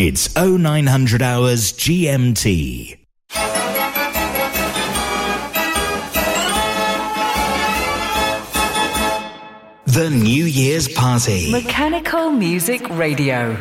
It's 0900 hours GMT. The New Year's Party. Mechanical Music Radio.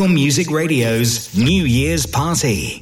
Music Radio's New Year's Party.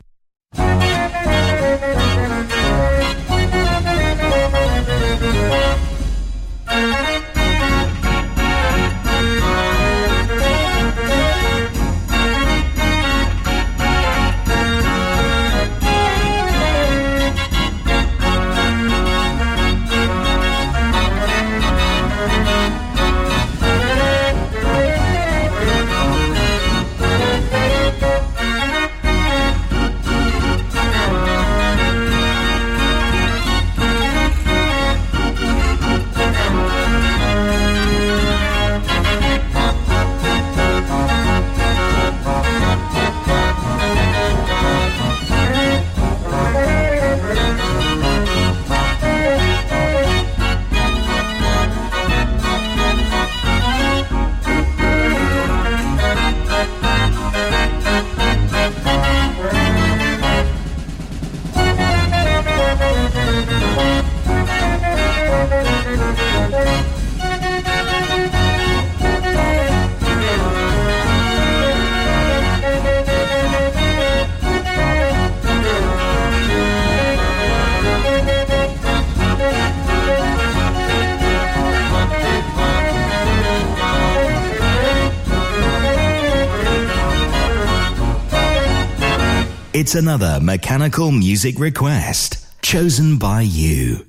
Another mechanical music request chosen by you.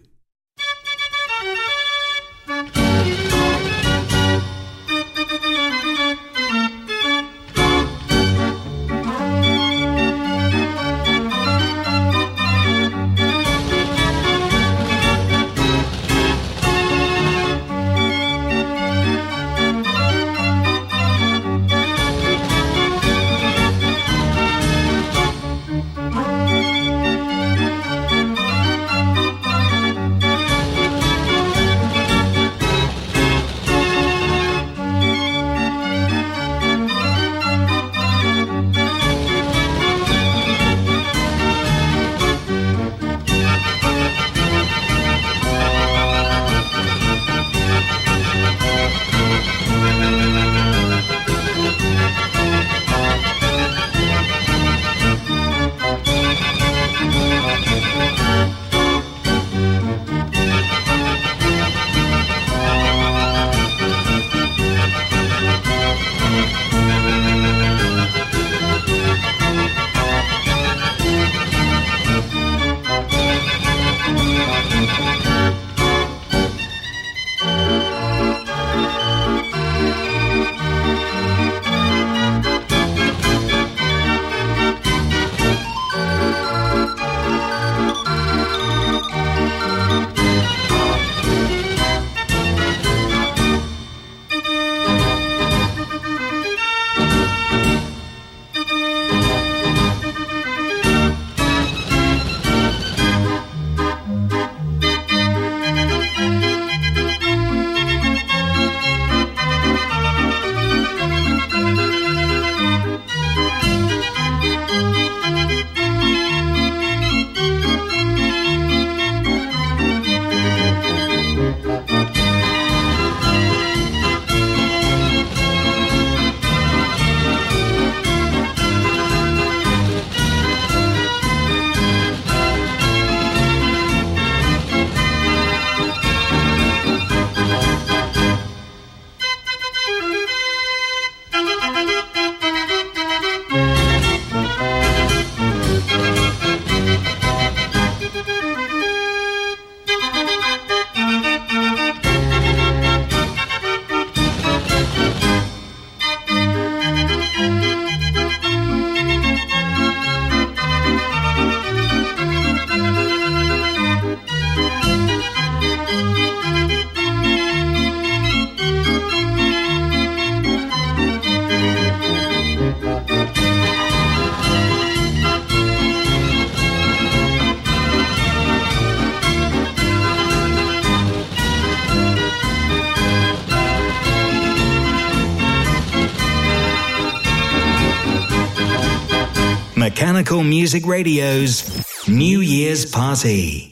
Music Radio's New Year's Party.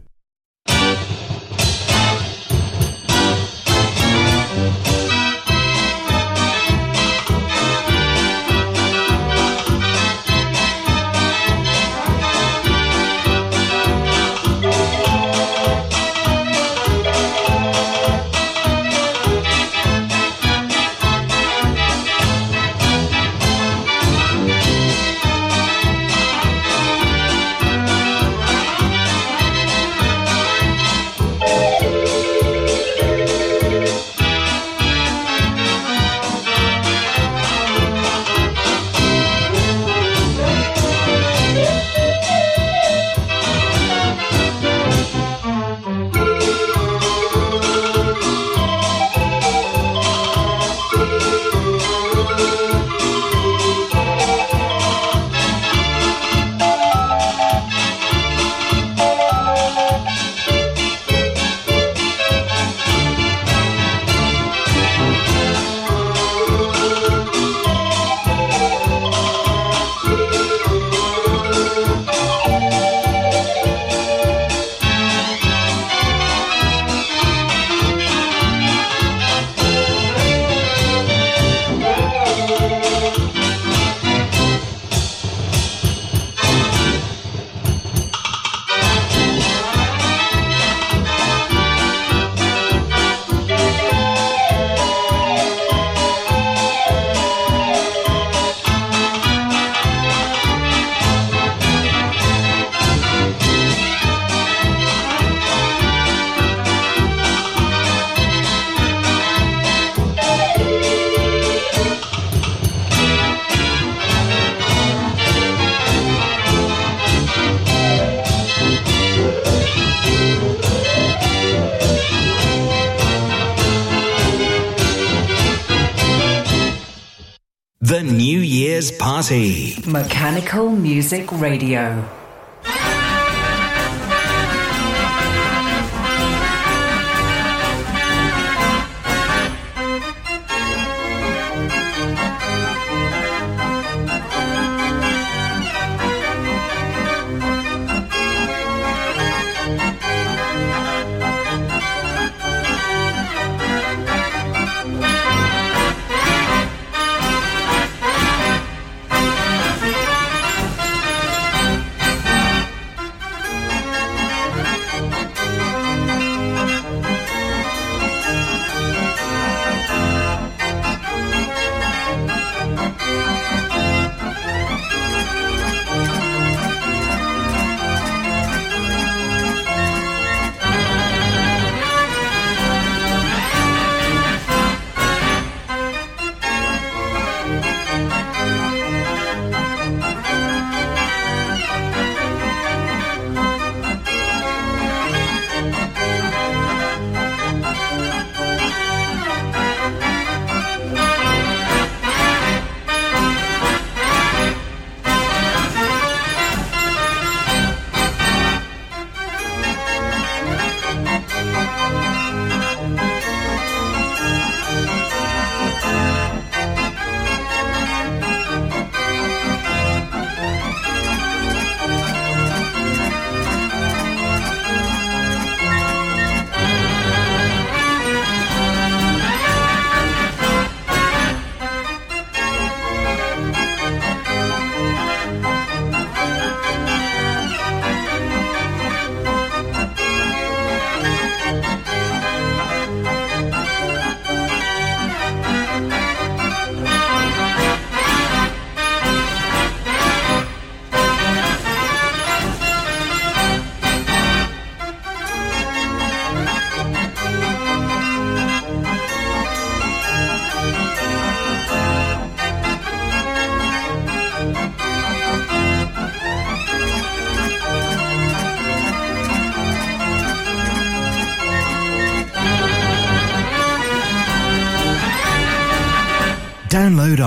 Party. Mechanical Music Radio.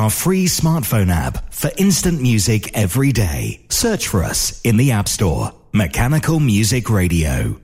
Our free smartphone app for instant music every day. Search for us in the App Store. Mechanical Music Radio.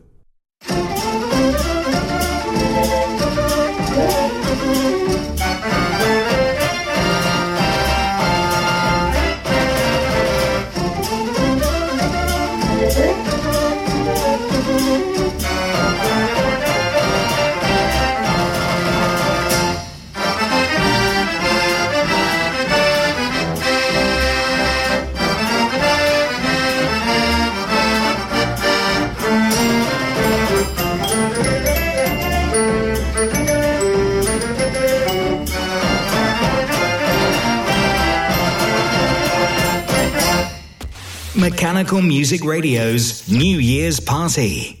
Music Radio's New Year's Party.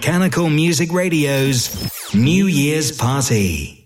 Mechanical Music Radio's New Year's Party.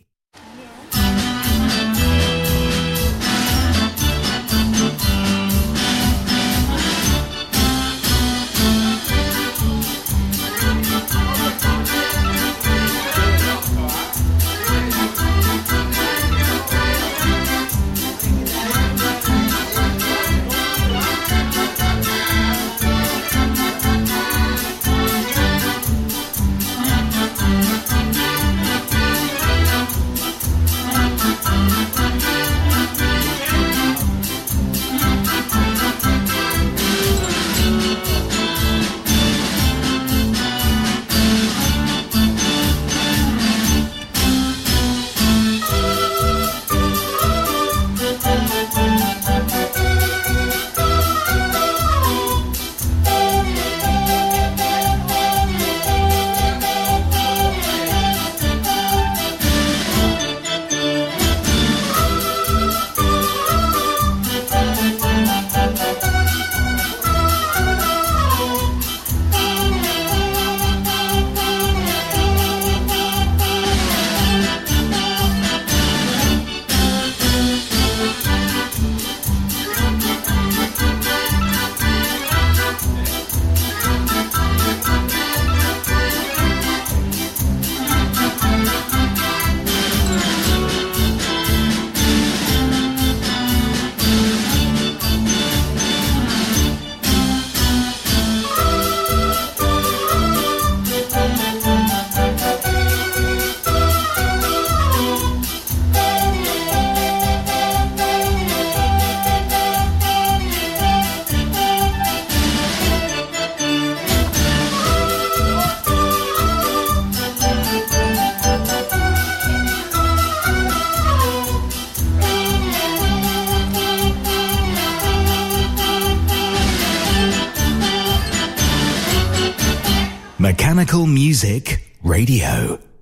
Radio.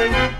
Music Radio.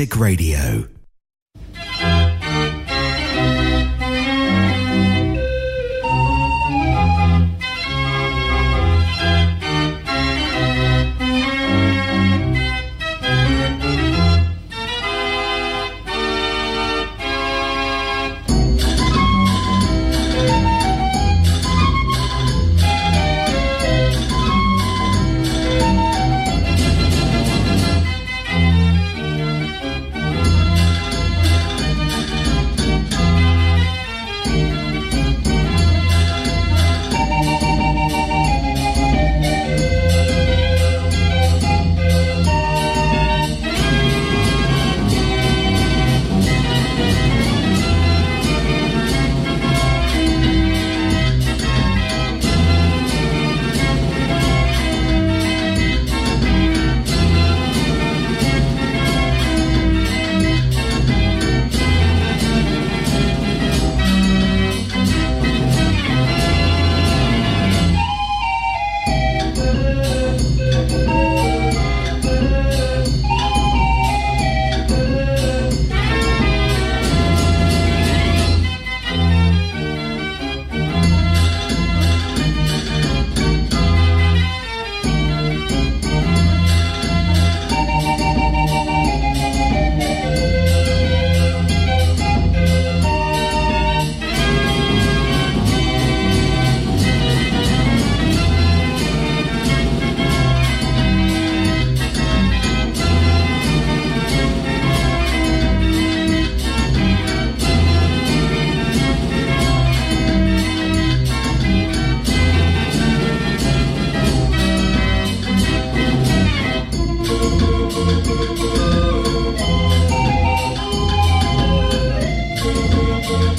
Music Radio.